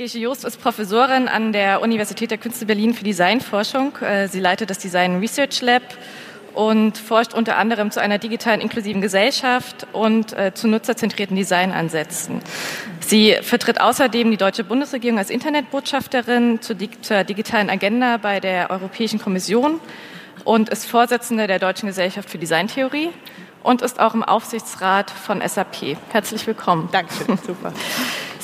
Gesche Joost ist Professorin an der Universität der Künste Berlin für Designforschung. Sie leitet das Design Research Lab und forscht unter anderem zu einer digitalen inklusiven Gesellschaft und zu nutzerzentrierten Designansätzen. Sie vertritt außerdem die deutsche Bundesregierung als Internetbotschafterin zur, zur digitalen Agenda bei der Europäischen Kommission und ist Vorsitzende der Deutschen Gesellschaft für Designtheorie und ist auch im Aufsichtsrat von SAP. Herzlich willkommen. Dankeschön, super.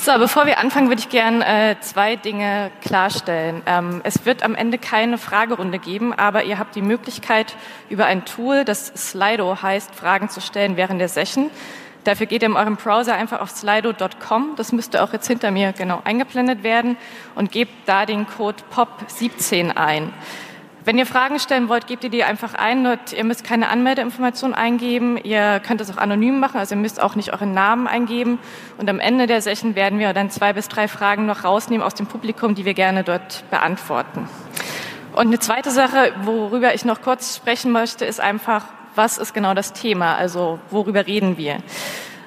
So, bevor wir anfangen, würde ich gerne äh, zwei Dinge klarstellen. Ähm, es wird am Ende keine Fragerunde geben, aber ihr habt die Möglichkeit, über ein Tool, das Slido heißt, Fragen zu stellen während der Session. Dafür geht ihr in eurem Browser einfach auf slido.com, das müsste auch jetzt hinter mir genau eingeblendet werden, und gebt da den Code POP17 ein. Wenn ihr Fragen stellen wollt, gebt ihr die einfach ein. Ihr müsst keine Anmeldeinformation eingeben. Ihr könnt es auch anonym machen, also ihr müsst auch nicht euren Namen eingeben. Und am Ende der Session werden wir dann zwei bis drei Fragen noch rausnehmen aus dem Publikum, die wir gerne dort beantworten. Und eine zweite Sache, worüber ich noch kurz sprechen möchte, ist einfach, was ist genau das Thema? Also worüber reden wir?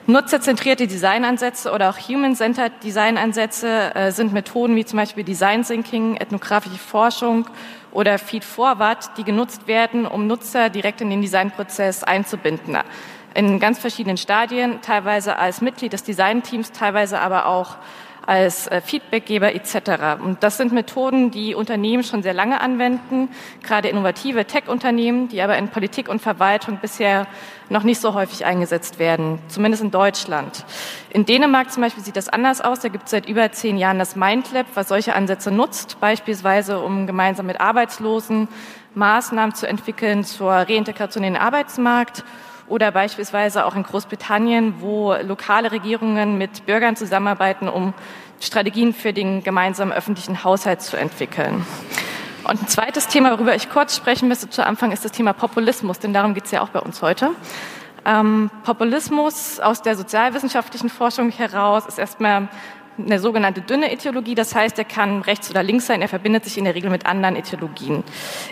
Nutzerzentrierte Designansätze oder auch Human-Centered Designansätze äh, sind Methoden wie zum Beispiel Design Thinking, ethnografische Forschung oder Feed Forward, die genutzt werden, um Nutzer direkt in den Designprozess einzubinden. In ganz verschiedenen Stadien, teilweise als Mitglied des Designteams, teilweise aber auch als äh, Feedbackgeber etc. Und das sind Methoden, die Unternehmen schon sehr lange anwenden, gerade innovative Tech-Unternehmen, die aber in Politik und Verwaltung bisher noch nicht so häufig eingesetzt werden, zumindest in Deutschland. In Dänemark zum Beispiel sieht das anders aus. Da gibt es seit über zehn Jahren das MindLab, was solche Ansätze nutzt, beispielsweise um gemeinsam mit Arbeitslosen Maßnahmen zu entwickeln zur Reintegration in den Arbeitsmarkt oder beispielsweise auch in Großbritannien, wo lokale Regierungen mit Bürgern zusammenarbeiten, um Strategien für den gemeinsamen öffentlichen Haushalt zu entwickeln. Und ein zweites Thema, worüber ich kurz sprechen müsste zu Anfang, ist das Thema Populismus, denn darum geht es ja auch bei uns heute. Ähm, Populismus aus der sozialwissenschaftlichen Forschung heraus ist erstmal eine sogenannte dünne Ethologie. Das heißt, er kann rechts oder links sein. Er verbindet sich in der Regel mit anderen Ethnologien.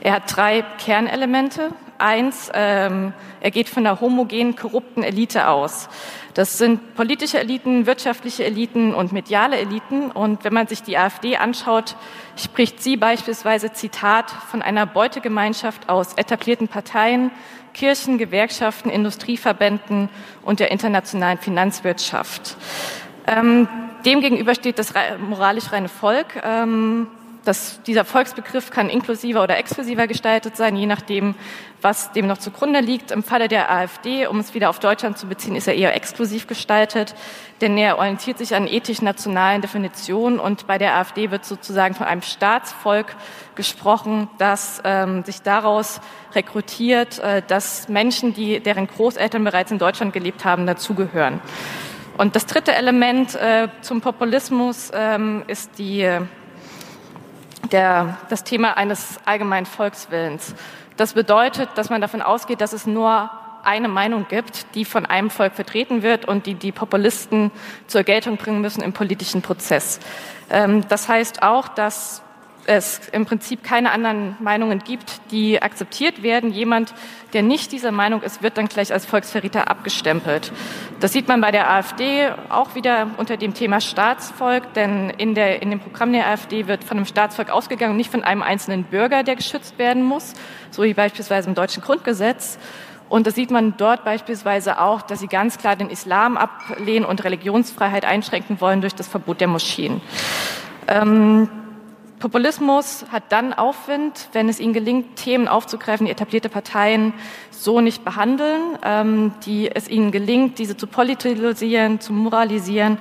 Er hat drei Kernelemente. Eins, ähm, er geht von einer homogenen, korrupten Elite aus. Das sind politische Eliten, wirtschaftliche Eliten und mediale Eliten. Und wenn man sich die AfD anschaut, spricht sie beispielsweise, Zitat, von einer Beutegemeinschaft aus etablierten Parteien, Kirchen, Gewerkschaften, Industrieverbänden und der internationalen Finanzwirtschaft. Ähm, Demgegenüber steht das moralisch reine Volk. Ähm, das, dieser Volksbegriff kann inklusiver oder exklusiver gestaltet sein, je nachdem, was dem noch zugrunde liegt. Im Falle der AfD, um es wieder auf Deutschland zu beziehen, ist er eher exklusiv gestaltet, denn er orientiert sich an ethisch-nationalen Definitionen und bei der AfD wird sozusagen von einem Staatsvolk gesprochen, das ähm, sich daraus rekrutiert, äh, dass Menschen, die, deren Großeltern bereits in Deutschland gelebt haben, dazugehören. Und das dritte Element äh, zum Populismus ähm, ist die, der, das Thema eines allgemeinen Volkswillens. Das bedeutet, dass man davon ausgeht, dass es nur eine Meinung gibt, die von einem Volk vertreten wird und die die Populisten zur Geltung bringen müssen im politischen Prozess. Ähm, das heißt auch, dass es im Prinzip keine anderen Meinungen gibt, die akzeptiert werden. Jemand, der nicht dieser Meinung ist, wird dann gleich als Volksverräter abgestempelt. Das sieht man bei der AfD auch wieder unter dem Thema Staatsvolk, denn in, der, in dem Programm der AfD wird von einem Staatsvolk ausgegangen, nicht von einem einzelnen Bürger, der geschützt werden muss, so wie beispielsweise im deutschen Grundgesetz. Und das sieht man dort beispielsweise auch, dass sie ganz klar den Islam ablehnen und Religionsfreiheit einschränken wollen durch das Verbot der Moscheen. Ähm, Populismus hat dann Aufwind, wenn es ihnen gelingt, Themen aufzugreifen, die etablierte Parteien so nicht behandeln, ähm, die es ihnen gelingt, diese zu politisieren, zu moralisieren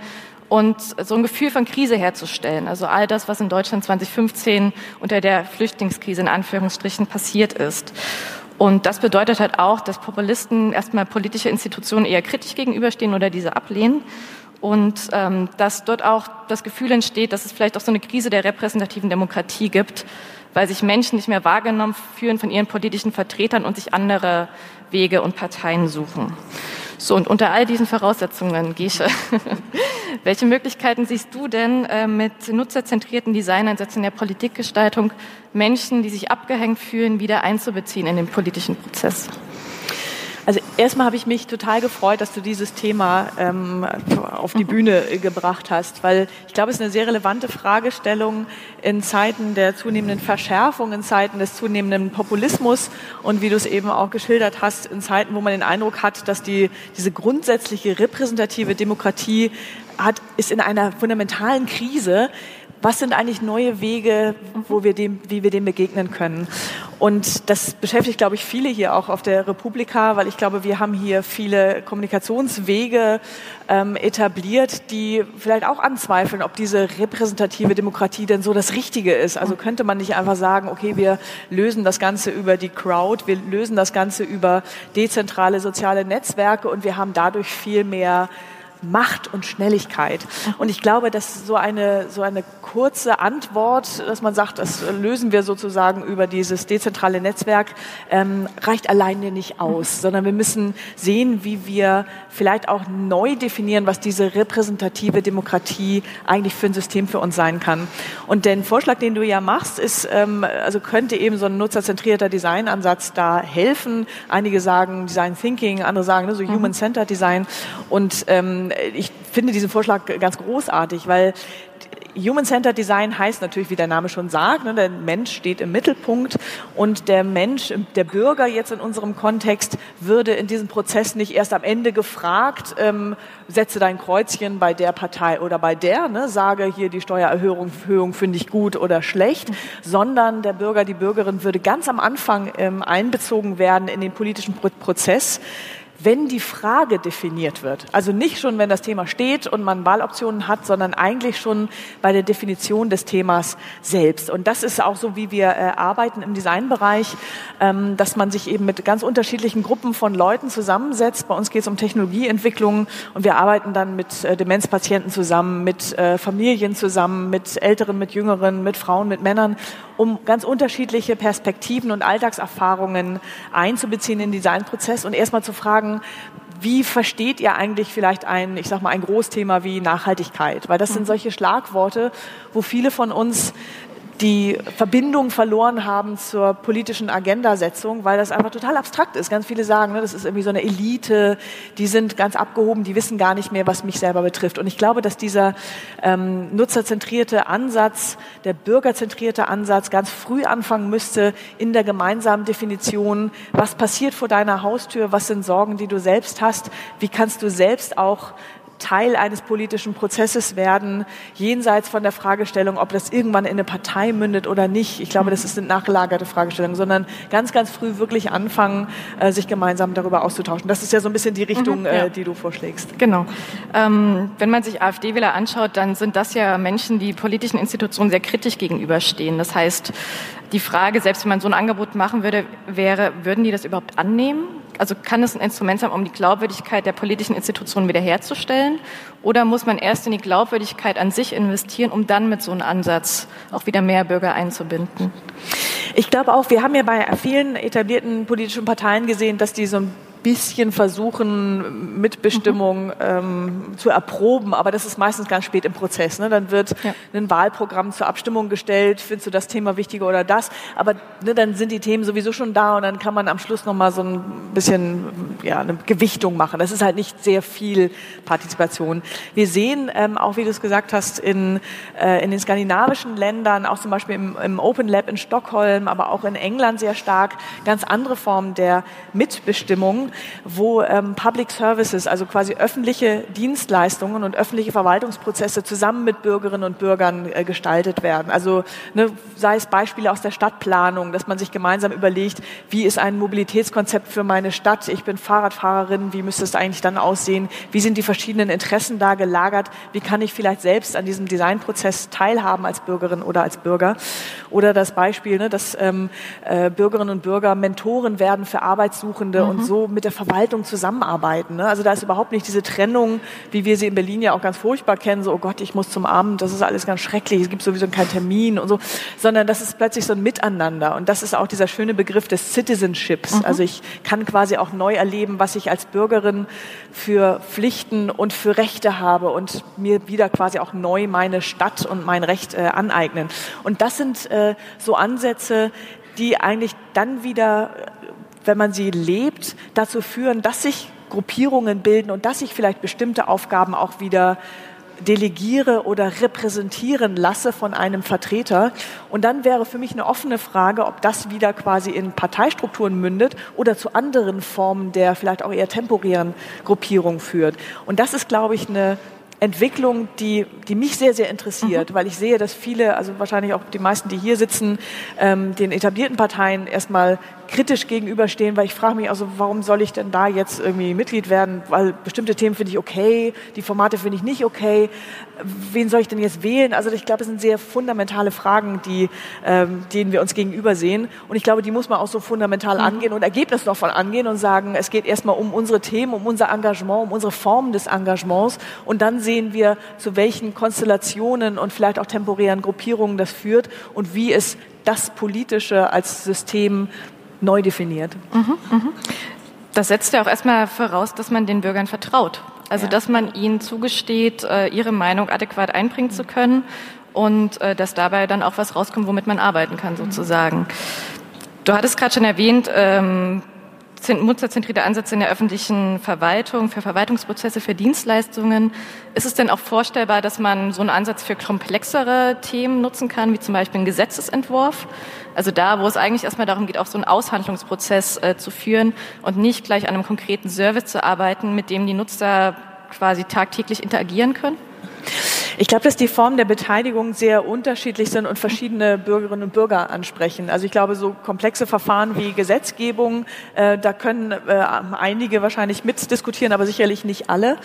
und so ein Gefühl von Krise herzustellen. Also all das, was in Deutschland 2015 unter der Flüchtlingskrise in Anführungsstrichen passiert ist. Und das bedeutet halt auch, dass Populisten erstmal politische Institutionen eher kritisch gegenüberstehen oder diese ablehnen und ähm, dass dort auch das Gefühl entsteht, dass es vielleicht auch so eine Krise der repräsentativen Demokratie gibt, weil sich Menschen nicht mehr wahrgenommen fühlen von ihren politischen Vertretern und sich andere Wege und Parteien suchen. So, und unter all diesen Voraussetzungen, Gesche, welche Möglichkeiten siehst du denn äh, mit nutzerzentrierten Designeinsätzen in der Politikgestaltung, Menschen, die sich abgehängt fühlen, wieder einzubeziehen in den politischen Prozess? Erstmal habe ich mich total gefreut, dass du dieses Thema ähm, auf die Bühne gebracht hast, weil ich glaube, es ist eine sehr relevante Fragestellung in Zeiten der zunehmenden Verschärfung, in Zeiten des zunehmenden Populismus und wie du es eben auch geschildert hast, in Zeiten, wo man den Eindruck hat, dass die, diese grundsätzliche repräsentative Demokratie hat, ist in einer fundamentalen Krise, was sind eigentlich neue Wege, wo wir dem, wie wir dem begegnen können. Und das beschäftigt, glaube ich, viele hier auch auf der Republika, weil ich glaube, wir haben hier viele Kommunikationswege ähm, etabliert, die vielleicht auch anzweifeln, ob diese repräsentative Demokratie denn so das Richtige ist. Also könnte man nicht einfach sagen, okay, wir lösen das Ganze über die Crowd, wir lösen das Ganze über dezentrale soziale Netzwerke und wir haben dadurch viel mehr Macht und Schnelligkeit. Und ich glaube, dass so eine, so eine kurze Antwort, dass man sagt, das lösen wir sozusagen über dieses dezentrale Netzwerk, ähm, reicht alleine nicht aus, sondern wir müssen sehen, wie wir vielleicht auch neu definieren, was diese repräsentative Demokratie eigentlich für ein System für uns sein kann. Und den Vorschlag, den du ja machst, ist, ähm, also könnte eben so ein nutzerzentrierter Designansatz da helfen. Einige sagen Design Thinking, andere sagen ne, so mhm. Human-Centered Design. Und ähm, ich finde diesen Vorschlag ganz großartig, weil Human-Centered Design heißt natürlich, wie der Name schon sagt, ne, der Mensch steht im Mittelpunkt und der Mensch, der Bürger jetzt in unserem Kontext, würde in diesem Prozess nicht erst am Ende gefragt, ähm, setze dein Kreuzchen bei der Partei oder bei der, ne, sage hier die Steuererhöhung Erhöhung finde ich gut oder schlecht, sondern der Bürger, die Bürgerin würde ganz am Anfang ähm, einbezogen werden in den politischen Prozess wenn die Frage definiert wird. Also nicht schon, wenn das Thema steht und man Wahloptionen hat, sondern eigentlich schon bei der Definition des Themas selbst. Und das ist auch so, wie wir äh, arbeiten im Designbereich, ähm, dass man sich eben mit ganz unterschiedlichen Gruppen von Leuten zusammensetzt. Bei uns geht es um Technologieentwicklung und wir arbeiten dann mit äh, Demenzpatienten zusammen, mit äh, Familien zusammen, mit Älteren, mit Jüngeren, mit Frauen, mit Männern um ganz unterschiedliche Perspektiven und Alltagserfahrungen einzubeziehen in den Designprozess und erstmal zu fragen, wie versteht ihr eigentlich vielleicht ein, ich sag mal, ein Großthema wie Nachhaltigkeit? Weil das sind mhm. solche Schlagworte, wo viele von uns die Verbindung verloren haben zur politischen Agendasetzung, weil das einfach total abstrakt ist. Ganz viele sagen, ne, das ist irgendwie so eine Elite, die sind ganz abgehoben, die wissen gar nicht mehr, was mich selber betrifft. Und ich glaube, dass dieser ähm, nutzerzentrierte Ansatz, der bürgerzentrierte Ansatz ganz früh anfangen müsste in der gemeinsamen Definition, was passiert vor deiner Haustür, was sind Sorgen, die du selbst hast, wie kannst du selbst auch Teil eines politischen Prozesses werden, jenseits von der Fragestellung, ob das irgendwann in eine Partei mündet oder nicht. Ich glaube, das ist eine nachgelagerte Fragestellung, sondern ganz, ganz früh wirklich anfangen, äh, sich gemeinsam darüber auszutauschen. Das ist ja so ein bisschen die Richtung, mhm, ja. äh, die du vorschlägst. Genau. Ähm, wenn man sich AfD-Wähler anschaut, dann sind das ja Menschen, die politischen Institutionen sehr kritisch gegenüberstehen. Das heißt, die Frage, selbst wenn man so ein Angebot machen würde, wäre, würden die das überhaupt annehmen? Also kann es ein Instrument sein, um die Glaubwürdigkeit der politischen Institutionen wiederherzustellen? Oder muss man erst in die Glaubwürdigkeit an sich investieren, um dann mit so einem Ansatz auch wieder mehr Bürger einzubinden? Ich glaube auch, wir haben ja bei vielen etablierten politischen Parteien gesehen, dass die so ein bisschen versuchen, Mitbestimmung mhm. ähm, zu erproben, aber das ist meistens ganz spät im Prozess. Ne? Dann wird ja. ein Wahlprogramm zur Abstimmung gestellt, findest du das Thema wichtiger oder das, aber ne, dann sind die Themen sowieso schon da und dann kann man am Schluss nochmal so ein bisschen ja, eine Gewichtung machen. Das ist halt nicht sehr viel Partizipation. Wir sehen ähm, auch, wie du es gesagt hast, in, äh, in den skandinavischen Ländern, auch zum Beispiel im, im Open Lab in Stockholm, aber auch in England sehr stark, ganz andere Formen der Mitbestimmung wo ähm, Public Services, also quasi öffentliche Dienstleistungen und öffentliche Verwaltungsprozesse zusammen mit Bürgerinnen und Bürgern äh, gestaltet werden. Also ne, sei es Beispiele aus der Stadtplanung, dass man sich gemeinsam überlegt, wie ist ein Mobilitätskonzept für meine Stadt? Ich bin Fahrradfahrerin, wie müsste es eigentlich dann aussehen? Wie sind die verschiedenen Interessen da gelagert? Wie kann ich vielleicht selbst an diesem Designprozess teilhaben als Bürgerin oder als Bürger? Oder das Beispiel, ne, dass ähm, äh, Bürgerinnen und Bürger Mentoren werden für Arbeitssuchende mhm. und so mit der Verwaltung zusammenarbeiten. Ne? Also da ist überhaupt nicht diese Trennung, wie wir sie in Berlin ja auch ganz furchtbar kennen, so, oh Gott, ich muss zum Abend, das ist alles ganz schrecklich, es gibt sowieso keinen Termin und so, sondern das ist plötzlich so ein Miteinander. Und das ist auch dieser schöne Begriff des Citizenships. Mhm. Also ich kann quasi auch neu erleben, was ich als Bürgerin für Pflichten und für Rechte habe und mir wieder quasi auch neu meine Stadt und mein Recht äh, aneignen. Und das sind äh, so Ansätze, die eigentlich dann wieder wenn man sie lebt, dazu führen, dass sich Gruppierungen bilden und dass sich vielleicht bestimmte Aufgaben auch wieder delegiere oder repräsentieren lasse von einem Vertreter. Und dann wäre für mich eine offene Frage, ob das wieder quasi in Parteistrukturen mündet oder zu anderen Formen der vielleicht auch eher temporären Gruppierung führt. Und das ist, glaube ich, eine Entwicklung, die, die mich sehr, sehr interessiert, mhm. weil ich sehe, dass viele, also wahrscheinlich auch die meisten, die hier sitzen, ähm, den etablierten Parteien erstmal kritisch gegenüberstehen, weil ich frage mich also, warum soll ich denn da jetzt irgendwie Mitglied werden? Weil bestimmte Themen finde ich okay, die Formate finde ich nicht okay. Wen soll ich denn jetzt wählen? Also ich glaube, es sind sehr fundamentale Fragen, die, ähm, denen wir uns gegenüber sehen. Und ich glaube, die muss man auch so fundamental mhm. angehen und Ergebnis davon angehen und sagen, es geht erstmal um unsere Themen, um unser Engagement, um unsere Formen des Engagements. Und dann sehen wir, zu welchen Konstellationen und vielleicht auch temporären Gruppierungen das führt und wie es das Politische als System neu definiert. Mhm, mhm. Das setzt ja auch erstmal voraus, dass man den Bürgern vertraut. Also ja. dass man ihnen zugesteht, äh, ihre Meinung adäquat einbringen zu können und äh, dass dabei dann auch was rauskommt, womit man arbeiten kann, sozusagen. Du hattest gerade schon erwähnt, ähm, nutzerzentrierte Ansätze in der öffentlichen Verwaltung, für Verwaltungsprozesse, für Dienstleistungen. Ist es denn auch vorstellbar, dass man so einen Ansatz für komplexere Themen nutzen kann, wie zum Beispiel einen Gesetzesentwurf? Also da, wo es eigentlich erstmal darum geht, auch so einen Aushandlungsprozess äh, zu führen und nicht gleich an einem konkreten Service zu arbeiten, mit dem die Nutzer quasi tagtäglich interagieren können? Ich glaube, dass die Formen der Beteiligung sehr unterschiedlich sind und verschiedene Bürgerinnen und Bürger ansprechen. Also ich glaube, so komplexe Verfahren wie Gesetzgebung, äh, da können äh, einige wahrscheinlich mitdiskutieren, aber sicherlich nicht alle.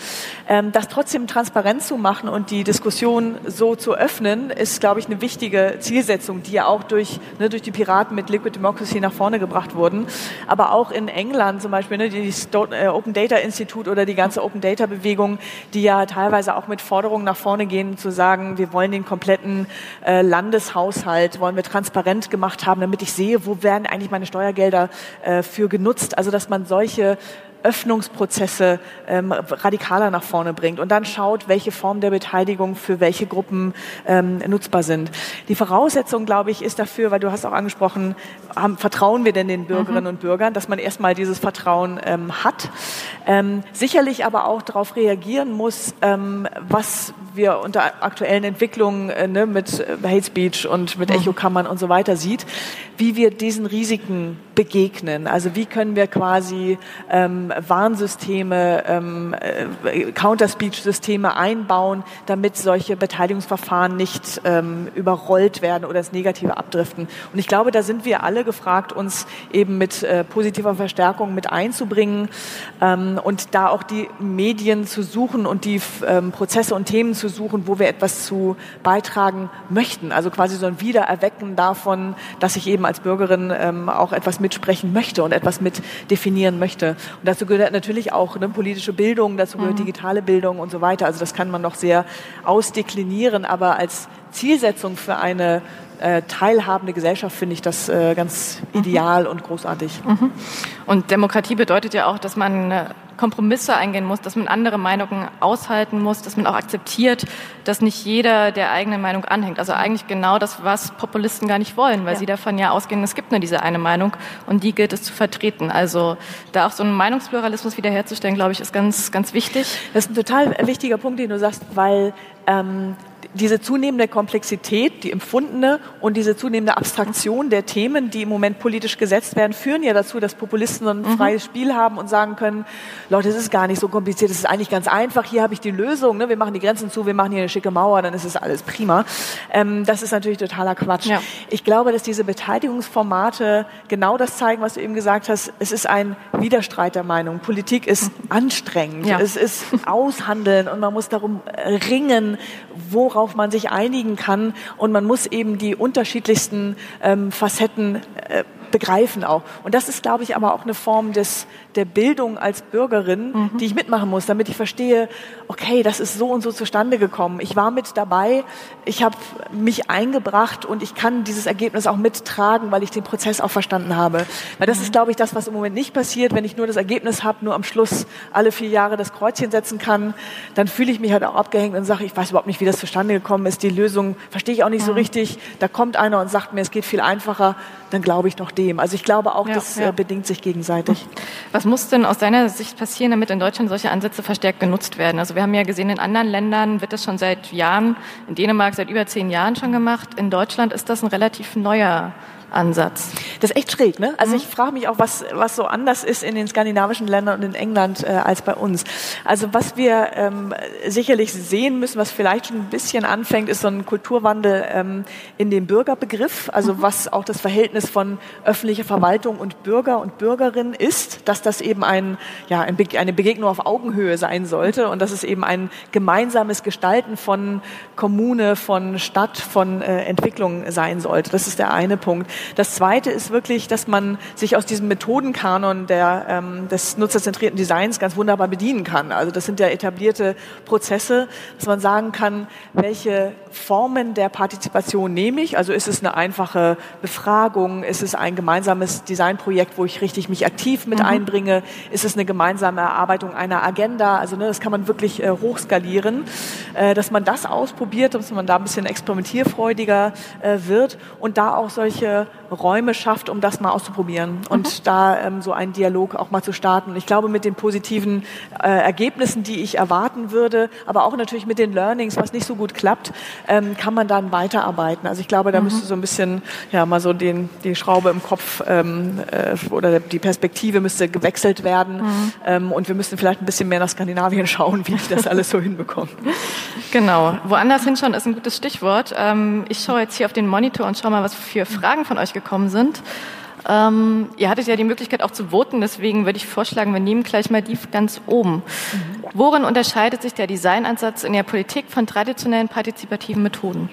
Ähm, das trotzdem transparent zu machen und die Diskussion so zu öffnen, ist, glaube ich, eine wichtige Zielsetzung, die ja auch durch, ne, durch die Piraten mit Liquid Democracy nach vorne gebracht wurden. Aber auch in England zum Beispiel, ne, die äh, Open Data Institute oder die ganze Open Data Bewegung, die ja teilweise auch mit Forderungen nach vorne gehen, gehen, zu sagen, wir wollen den kompletten äh, Landeshaushalt, wollen wir transparent gemacht haben, damit ich sehe, wo werden eigentlich meine Steuergelder äh, für genutzt. Also dass man solche Öffnungsprozesse ähm, radikaler nach vorne bringt und dann schaut, welche Formen der Beteiligung für welche Gruppen ähm, nutzbar sind. Die Voraussetzung, glaube ich, ist dafür, weil du hast auch angesprochen, haben, vertrauen wir denn den Bürgerinnen mhm. und Bürgern, dass man erstmal dieses Vertrauen ähm, hat. Ähm, sicherlich aber auch darauf reagieren muss, ähm, was wir unter aktuellen Entwicklungen äh, ne, mit äh, Hate Speech und mit mhm. Echokammern und so weiter sieht, wie wir diesen Risiken begegnen. Also wie können wir quasi ähm, Warnsysteme, ähm, äh, Counter-Speech-Systeme einbauen, damit solche Beteiligungsverfahren nicht ähm, überrollt werden oder ins Negative abdriften. Und ich glaube, da sind wir alle gefragt, uns eben mit äh, positiver Verstärkung mit einzubringen ähm, und da auch die Medien zu suchen und die ähm, Prozesse und Themen zu suchen, wo wir etwas zu beitragen möchten. Also quasi so ein Wiedererwecken davon, dass ich eben als Bürgerin ähm, auch etwas mitsprechen möchte und etwas mit definieren möchte. Und dazu gehört natürlich auch ne, politische Bildung, dazu gehört mhm. digitale Bildung und so weiter. Also das kann man noch sehr ausdeklinieren, aber als Zielsetzung für eine äh, teilhabende Gesellschaft finde ich das äh, ganz mhm. ideal mhm. und großartig. Mhm. Und Demokratie bedeutet ja auch, dass man äh, Kompromisse eingehen muss, dass man andere Meinungen aushalten muss, dass man auch akzeptiert, dass nicht jeder der eigenen Meinung anhängt. Also eigentlich genau das, was Populisten gar nicht wollen, weil ja. sie davon ja ausgehen, es gibt nur diese eine Meinung und die gilt es zu vertreten. Also da auch so einen Meinungspluralismus wiederherzustellen, glaube ich, ist ganz, ganz wichtig. Das ist ein total wichtiger Punkt, den du sagst, weil ähm, diese zunehmende Komplexität, die empfundene und diese zunehmende Abstraktion der Themen, die im Moment politisch gesetzt werden, führen ja dazu, dass Populisten ein mhm. freies Spiel haben und sagen können, Leute, es ist gar nicht so kompliziert, es ist eigentlich ganz einfach, hier habe ich die Lösung, ne? wir machen die Grenzen zu, wir machen hier eine schicke Mauer, dann ist es alles prima. Ähm, das ist natürlich totaler Quatsch. Ja. Ich glaube, dass diese Beteiligungsformate genau das zeigen, was du eben gesagt hast. Es ist ein Widerstreit der Meinung. Politik ist mhm. anstrengend, ja. es ist aushandeln und man muss darum ringen, worauf worauf man sich einigen kann. Und man muss eben die unterschiedlichsten ähm, Facetten äh, begreifen auch. Und das ist, glaube ich, aber auch eine Form des der Bildung als Bürgerin, mhm. die ich mitmachen muss, damit ich verstehe, okay, das ist so und so zustande gekommen. Ich war mit dabei, ich habe mich eingebracht und ich kann dieses Ergebnis auch mittragen, weil ich den Prozess auch verstanden habe. Weil das mhm. ist, glaube ich, das, was im Moment nicht passiert, wenn ich nur das Ergebnis habe, nur am Schluss alle vier Jahre das Kreuzchen setzen kann, dann fühle ich mich halt auch abgehängt und sage, ich weiß überhaupt nicht, wie das zustande gekommen ist. Die Lösung verstehe ich auch nicht mhm. so richtig. Da kommt einer und sagt mir, es geht viel einfacher, dann glaube ich doch dem. Also ich glaube auch, ja, das ja. Äh, bedingt sich gegenseitig. Was muss denn aus deiner Sicht passieren, damit in Deutschland solche Ansätze verstärkt genutzt werden? Also wir haben ja gesehen, in anderen Ländern wird das schon seit Jahren, in Dänemark seit über zehn Jahren schon gemacht. In Deutschland ist das ein relativ neuer Ansatz. Das ist echt schräg, ne? Also mhm. ich frage mich auch, was, was so anders ist in den skandinavischen Ländern und in England äh, als bei uns. Also was wir ähm, sicherlich sehen müssen, was vielleicht schon ein bisschen anfängt, ist so ein Kulturwandel ähm, in dem Bürgerbegriff, also mhm. was auch das Verhältnis von öffentlicher Verwaltung und Bürger und Bürgerin ist, dass das eben ein, ja, ein Be eine Begegnung auf Augenhöhe sein sollte und dass es eben ein gemeinsames Gestalten von Kommune, von Stadt, von äh, Entwicklung sein sollte. Das ist der eine Punkt. Das Zweite ist wirklich, dass man sich aus diesem Methodenkanon der, ähm, des nutzerzentrierten Designs ganz wunderbar bedienen kann. Also das sind ja etablierte Prozesse, dass man sagen kann, welche Formen der Partizipation nehme ich. Also ist es eine einfache Befragung, ist es ein gemeinsames Designprojekt, wo ich richtig mich aktiv mit mhm. einbringe, ist es eine gemeinsame Erarbeitung einer Agenda. Also ne, das kann man wirklich äh, hochskalieren, äh, dass man das ausprobiert, dass man da ein bisschen experimentierfreudiger äh, wird und da auch solche Räume schafft, um das mal auszuprobieren und mhm. da ähm, so einen Dialog auch mal zu starten. Ich glaube, mit den positiven äh, Ergebnissen, die ich erwarten würde, aber auch natürlich mit den Learnings, was nicht so gut klappt, ähm, kann man dann weiterarbeiten. Also ich glaube, da mhm. müsste so ein bisschen ja mal so den, die Schraube im Kopf ähm, äh, oder die Perspektive müsste gewechselt werden mhm. ähm, und wir müssen vielleicht ein bisschen mehr nach Skandinavien schauen, wie ich das alles so hinbekomme. Genau. Woanders hinschauen ist ein gutes Stichwort. Ähm, ich schaue jetzt hier auf den Monitor und schaue mal, was für Fragen von euch gekommen sind. Ähm, ihr hattet ja die Möglichkeit auch zu voten, deswegen würde ich vorschlagen, wir nehmen gleich mal die ganz oben. Mhm. Worin unterscheidet sich der Designansatz in der Politik von traditionellen partizipativen Methoden?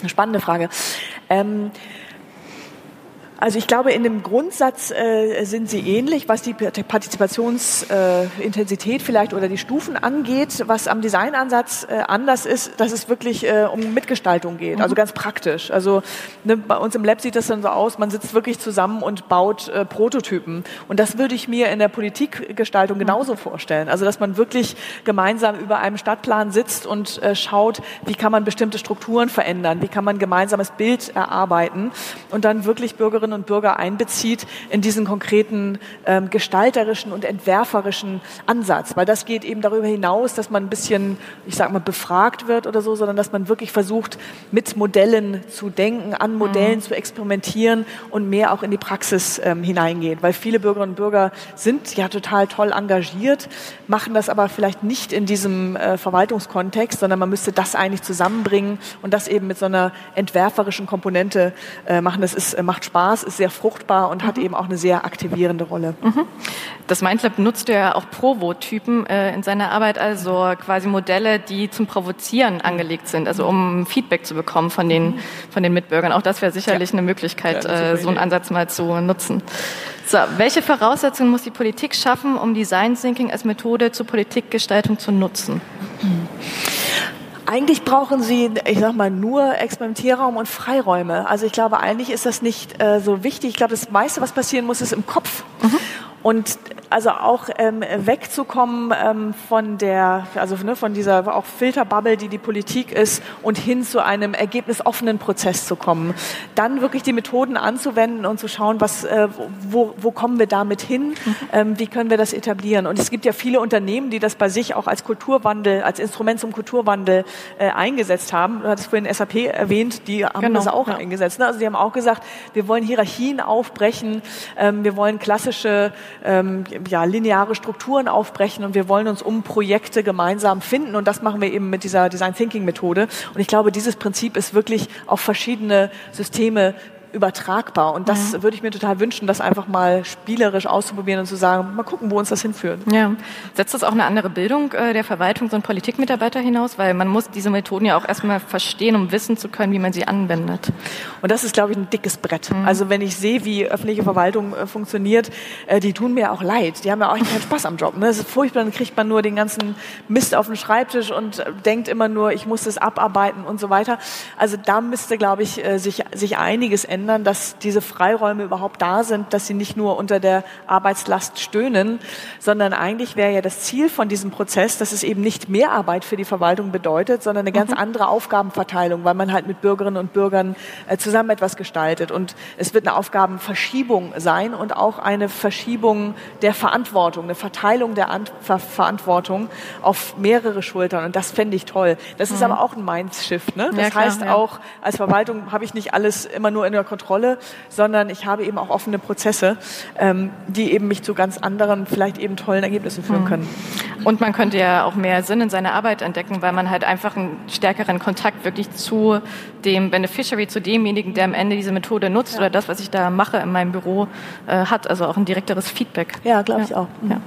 Eine spannende Frage. Ähm, also ich glaube, in dem Grundsatz äh, sind sie ähnlich, was die Partizipationsintensität äh, vielleicht oder die Stufen angeht. Was am Designansatz äh, anders ist, dass es wirklich äh, um Mitgestaltung geht, also mhm. ganz praktisch. Also ne, bei uns im Lab sieht das dann so aus, man sitzt wirklich zusammen und baut äh, Prototypen. Und das würde ich mir in der Politikgestaltung mhm. genauso vorstellen. Also dass man wirklich gemeinsam über einem Stadtplan sitzt und äh, schaut, wie kann man bestimmte Strukturen verändern, wie kann man gemeinsames Bild erarbeiten und dann wirklich Bürgerinnen Bürgerinnen und Bürger einbezieht in diesen konkreten ähm, gestalterischen und entwerferischen Ansatz. Weil das geht eben darüber hinaus, dass man ein bisschen, ich sage mal, befragt wird oder so, sondern dass man wirklich versucht, mit Modellen zu denken, an Modellen mhm. zu experimentieren und mehr auch in die Praxis ähm, hineingeht. Weil viele Bürgerinnen und Bürger sind ja total toll engagiert, machen das aber vielleicht nicht in diesem äh, Verwaltungskontext, sondern man müsste das eigentlich zusammenbringen und das eben mit so einer entwerferischen Komponente äh, machen. Das ist, äh, macht Spaß ist sehr fruchtbar und mhm. hat eben auch eine sehr aktivierende Rolle. Mhm. Das Mindlab nutzt ja auch Provo-Typen äh, in seiner Arbeit, also quasi Modelle, die zum Provozieren angelegt sind, also um Feedback zu bekommen von den, von den Mitbürgern. Auch das wäre sicherlich ja. eine Möglichkeit, ja, äh, so einen Ansatz mal zu nutzen. So, welche Voraussetzungen muss die Politik schaffen, um Design Thinking als Methode zur Politikgestaltung zu nutzen? Eigentlich brauchen sie, ich sag mal, nur Experimentierraum und Freiräume. Also ich glaube, eigentlich ist das nicht äh, so wichtig. Ich glaube, das meiste, was passieren muss, ist im Kopf. Mhm. Und also auch ähm, wegzukommen ähm, von der, also ne, von dieser auch Filterbubble, die die Politik ist, und hin zu einem ergebnisoffenen Prozess zu kommen. Dann wirklich die Methoden anzuwenden und zu schauen, was, äh, wo, wo kommen wir damit hin, ähm, wie können wir das etablieren. Und es gibt ja viele Unternehmen, die das bei sich auch als Kulturwandel, als Instrument zum Kulturwandel äh, eingesetzt haben. Du hattest vorhin SAP erwähnt, die haben genau, das auch ja. eingesetzt. Ne? Also die haben auch gesagt, wir wollen Hierarchien aufbrechen, ähm, wir wollen klassische ähm, ja, lineare Strukturen aufbrechen und wir wollen uns um Projekte gemeinsam finden und das machen wir eben mit dieser Design Thinking Methode. Und ich glaube, dieses Prinzip ist wirklich auf verschiedene Systeme übertragbar. Und das mhm. würde ich mir total wünschen, das einfach mal spielerisch auszuprobieren und zu sagen, mal gucken, wo uns das hinführt. Ja. Setzt das auch eine andere Bildung äh, der Verwaltungs- und Politikmitarbeiter hinaus? Weil man muss diese Methoden ja auch erstmal verstehen, um wissen zu können, wie man sie anwendet. Und das ist, glaube ich, ein dickes Brett. Mhm. Also wenn ich sehe, wie öffentliche Verwaltung äh, funktioniert, äh, die tun mir auch leid. Die haben ja auch keinen Spaß am Job. Ne? Das ist furchtbar, dann kriegt man nur den ganzen Mist auf den Schreibtisch und äh, denkt immer nur, ich muss das abarbeiten und so weiter. Also da müsste, glaube ich, sich, sich einiges ändern, dass diese Freiräume überhaupt da sind, dass sie nicht nur unter der Arbeitslast stöhnen, sondern eigentlich wäre ja das Ziel von diesem Prozess, dass es eben nicht mehr Arbeit für die Verwaltung bedeutet, sondern eine ganz mhm. andere Aufgabenverteilung, weil man halt mit Bürgerinnen und Bürgern äh, zusammen etwas gestaltet. Und es wird eine Aufgabenverschiebung sein und auch eine Verschiebung der Verantwortung, eine Verteilung der An Ver Verantwortung auf mehrere Schultern. Und das fände ich toll. Das mhm. ist aber auch ein Mindshift. Ne? Das ja, klar, heißt ja. auch, als Verwaltung habe ich nicht alles immer nur in der Kontrolle, sondern ich habe eben auch offene Prozesse, ähm, die eben mich zu ganz anderen, vielleicht eben tollen Ergebnissen führen mhm. können. Und man könnte ja auch mehr Sinn in seiner Arbeit entdecken, weil man halt einfach einen stärkeren Kontakt wirklich zu dem Beneficiary, zu demjenigen, der am Ende diese Methode nutzt ja. oder das, was ich da mache in meinem Büro, äh, hat. Also auch ein direkteres Feedback. Ja, glaube ich auch. Ja.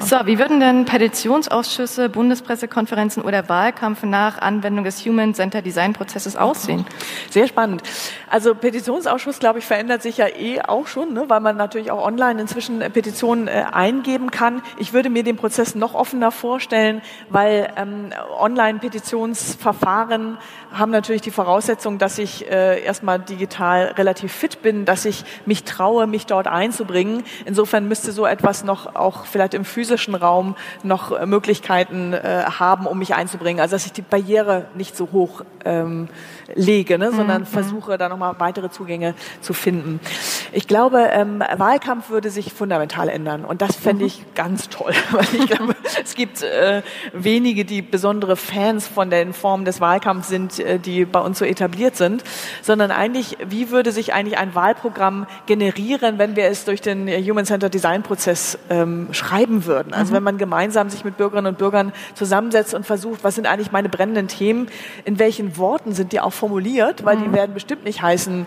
So, wie würden denn Petitionsausschüsse, Bundespressekonferenzen oder Wahlkampf nach Anwendung des Human Center Design Prozesses aussehen? Sehr spannend. Also Petitionsausschuss, glaube ich, verändert sich ja eh auch schon, ne, weil man natürlich auch online inzwischen Petitionen äh, eingeben kann. Ich würde mir den Prozess noch offener vorstellen, weil ähm, Online-Petitionsverfahren haben natürlich die Voraussetzung, dass ich äh, erstmal digital relativ fit bin, dass ich mich traue, mich dort einzubringen. Insofern müsste so etwas noch auch vielleicht im physischen Raum noch äh, Möglichkeiten äh, haben, um mich einzubringen. Also dass ich die Barriere nicht so hoch ähm, lege, ne, sondern mhm. versuche da nochmal weitere Zugänge zu finden. Ich glaube, ähm, Wahlkampf würde sich fundamental ändern und das fände mhm. ich ganz toll, weil ich glaube, es gibt äh, wenige, die besondere Fans von den Formen des Wahlkampfs sind, äh, die bei uns so etabliert sind, sondern eigentlich, wie würde sich eigentlich ein Wahlprogramm generieren, wenn wir es durch den Human Centered Design Prozess ähm, schreiben würden? Also mhm. wenn man gemeinsam sich mit Bürgerinnen und Bürgern zusammensetzt und versucht, was sind eigentlich meine brennenden Themen, in welchen Worten sind die auch formuliert, weil mhm. die werden bestimmt nicht heißen,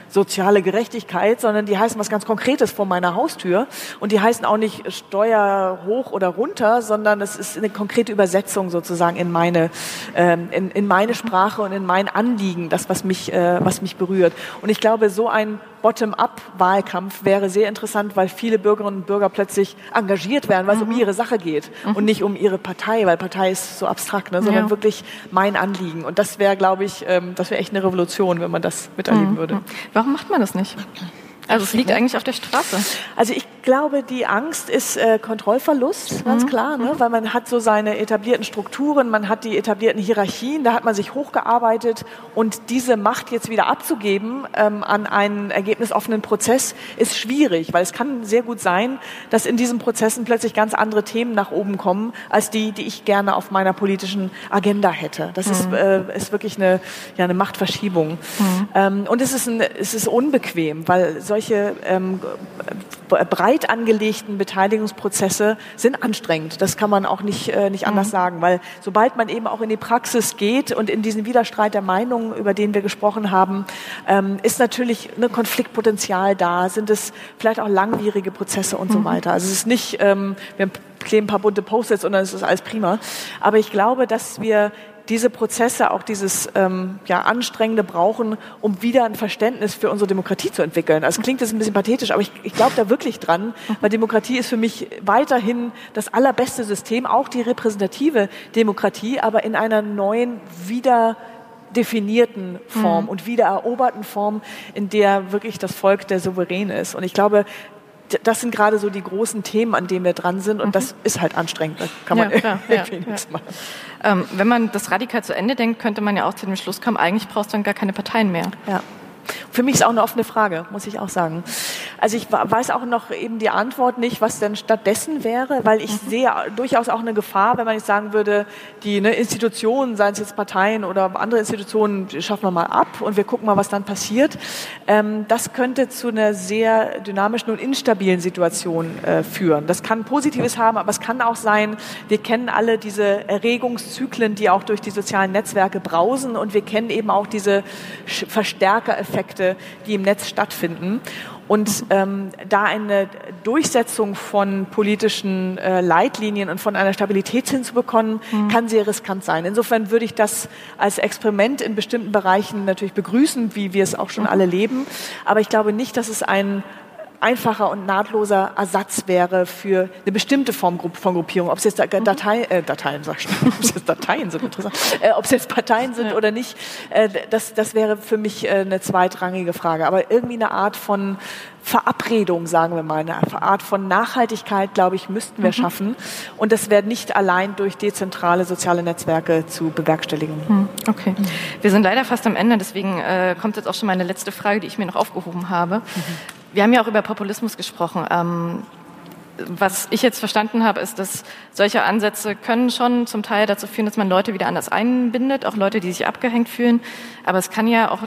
soziale Gerechtigkeit, sondern die heißen was ganz Konkretes vor meiner Haustür. Und die heißen auch nicht Steuer hoch oder runter, sondern es ist eine konkrete Übersetzung sozusagen in meine, ähm, in, in meine Sprache und in mein Anliegen, das, was mich, äh, was mich berührt. Und ich glaube, so ein Bottom-up-Wahlkampf wäre sehr interessant, weil viele Bürgerinnen und Bürger plötzlich engagiert werden, weil es mhm. um ihre Sache geht mhm. und nicht um ihre Partei, weil Partei ist so abstrakt, ne, sondern ja. wirklich mein Anliegen. Und das wäre, glaube ich, ähm, das wäre echt eine Revolution, wenn man das miterleben mhm. würde. Warum macht man das nicht? Also es liegt eigentlich auf der Straße. Also ich glaube, die Angst ist äh, Kontrollverlust, ganz mhm. klar, ne? weil man hat so seine etablierten Strukturen, man hat die etablierten Hierarchien, da hat man sich hochgearbeitet und diese Macht jetzt wieder abzugeben ähm, an einen ergebnisoffenen Prozess ist schwierig, weil es kann sehr gut sein, dass in diesen Prozessen plötzlich ganz andere Themen nach oben kommen, als die, die ich gerne auf meiner politischen Agenda hätte. Das mhm. ist, äh, ist wirklich eine, ja, eine Machtverschiebung. Mhm. Ähm, und es ist, ein, es ist unbequem, weil solche ähm, breit angelegten Beteiligungsprozesse sind anstrengend. Das kann man auch nicht, äh, nicht anders mhm. sagen, weil sobald man eben auch in die Praxis geht und in diesen Widerstreit der Meinungen, über den wir gesprochen haben, ähm, ist natürlich ein Konfliktpotenzial da, sind es vielleicht auch langwierige Prozesse und mhm. so weiter. Also es ist nicht, ähm, wir kleben ein paar bunte Post-its und dann ist das alles prima. Aber ich glaube, dass wir diese Prozesse, auch dieses ähm, ja, Anstrengende brauchen, um wieder ein Verständnis für unsere Demokratie zu entwickeln. Also klingt das ein bisschen pathetisch, aber ich, ich glaube da wirklich dran, weil Demokratie ist für mich weiterhin das allerbeste System, auch die repräsentative Demokratie, aber in einer neuen, wieder definierten Form mhm. und wiedereroberten Form, in der wirklich das Volk der Souverän ist. Und ich glaube, das sind gerade so die großen Themen, an denen wir dran sind. Und mhm. das ist halt anstrengend. Da kann man ja, klar, irgendwie ja, nichts machen. Ähm, wenn man das radikal zu Ende denkt, könnte man ja auch zu dem Schluss kommen, eigentlich brauchst du dann gar keine Parteien mehr. Ja. Für mich ist auch eine offene Frage, muss ich auch sagen. Also ich weiß auch noch eben die Antwort nicht, was denn stattdessen wäre, weil ich mhm. sehe durchaus auch eine Gefahr, wenn man jetzt sagen würde, die ne, Institutionen, seien es jetzt Parteien oder andere Institutionen, schaffen wir mal ab und wir gucken mal, was dann passiert. Ähm, das könnte zu einer sehr dynamischen und instabilen Situation äh, führen. Das kann Positives haben, aber es kann auch sein, wir kennen alle diese Erregungszyklen, die auch durch die sozialen Netzwerke brausen und wir kennen eben auch diese Verstärkereffekte, die im Netz stattfinden. Und ähm, da eine Durchsetzung von politischen äh, Leitlinien und von einer Stabilität hinzubekommen, mhm. kann sehr riskant sein. Insofern würde ich das als Experiment in bestimmten Bereichen natürlich begrüßen, wie wir es auch schon mhm. alle leben. Aber ich glaube nicht, dass es ein einfacher und nahtloser Ersatz wäre für eine bestimmte Form von Gruppierung, ob es jetzt mhm. Datei, äh, Dateien, sag ich, ob es jetzt Dateien sind, interessant, äh, ob es jetzt Parteien sind ja. oder nicht, äh, das, das wäre für mich äh, eine zweitrangige Frage. Aber irgendwie eine Art von Verabredung, sagen wir mal, eine Art von Nachhaltigkeit, glaube ich, müssten wir mhm. schaffen. Und das wäre nicht allein durch dezentrale soziale Netzwerke zu bewerkstelligen. Mhm. Okay. Wir sind leider fast am Ende, deswegen äh, kommt jetzt auch schon meine letzte Frage, die ich mir noch aufgehoben habe. Mhm. Wir haben ja auch über Populismus gesprochen. Ähm, was ich jetzt verstanden habe, ist, dass solche Ansätze können schon zum Teil dazu führen, dass man Leute wieder anders einbindet, auch Leute, die sich abgehängt fühlen. Aber es kann ja auch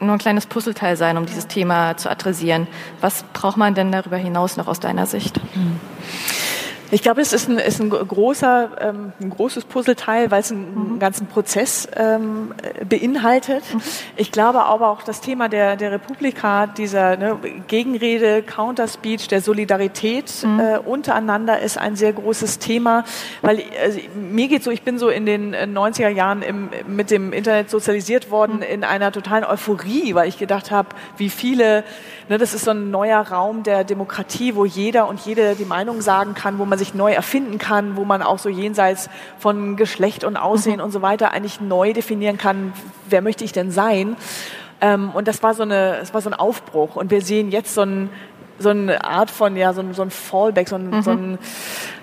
nur ein kleines Puzzleteil sein, um dieses Thema zu adressieren. Was braucht man denn darüber hinaus noch aus deiner Sicht? Mhm. Ich glaube, es ist ein, ist ein großer, ähm, ein großes Puzzleteil, weil es einen mhm. ganzen Prozess ähm, beinhaltet. Mhm. Ich glaube aber auch das Thema der, der Republika, dieser ne, Gegenrede, Counterspeech, der Solidarität mhm. äh, untereinander ist ein sehr großes Thema, weil also, mir geht so, ich bin so in den 90er Jahren im, mit dem Internet sozialisiert worden mhm. in einer totalen Euphorie, weil ich gedacht habe, wie viele, ne, das ist so ein neuer Raum der Demokratie, wo jeder und jede die Meinung sagen kann, wo man man sich neu erfinden kann, wo man auch so jenseits von Geschlecht und Aussehen mhm. und so weiter eigentlich neu definieren kann, wer möchte ich denn sein. Ähm, und das war so eine, das war so ein Aufbruch. Und wir sehen jetzt so, ein, so eine Art von, ja, so ein, so ein Fallback, so ein, mhm. so ein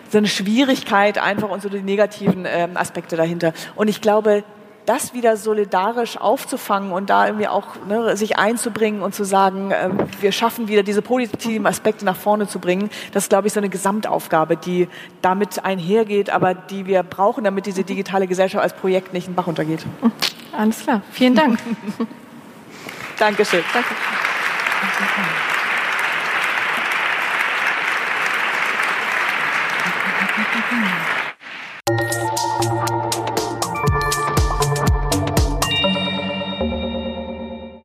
so eine Schwierigkeit einfach und so die negativen ähm, Aspekte dahinter. Und ich glaube, das wieder solidarisch aufzufangen und da irgendwie auch ne, sich einzubringen und zu sagen, äh, wir schaffen wieder diese positiven Aspekte nach vorne zu bringen, das ist, glaube ich, so eine Gesamtaufgabe, die damit einhergeht, aber die wir brauchen, damit diese digitale Gesellschaft als Projekt nicht in den Bach untergeht. Alles klar. Vielen Dank. Dankeschön. Danke.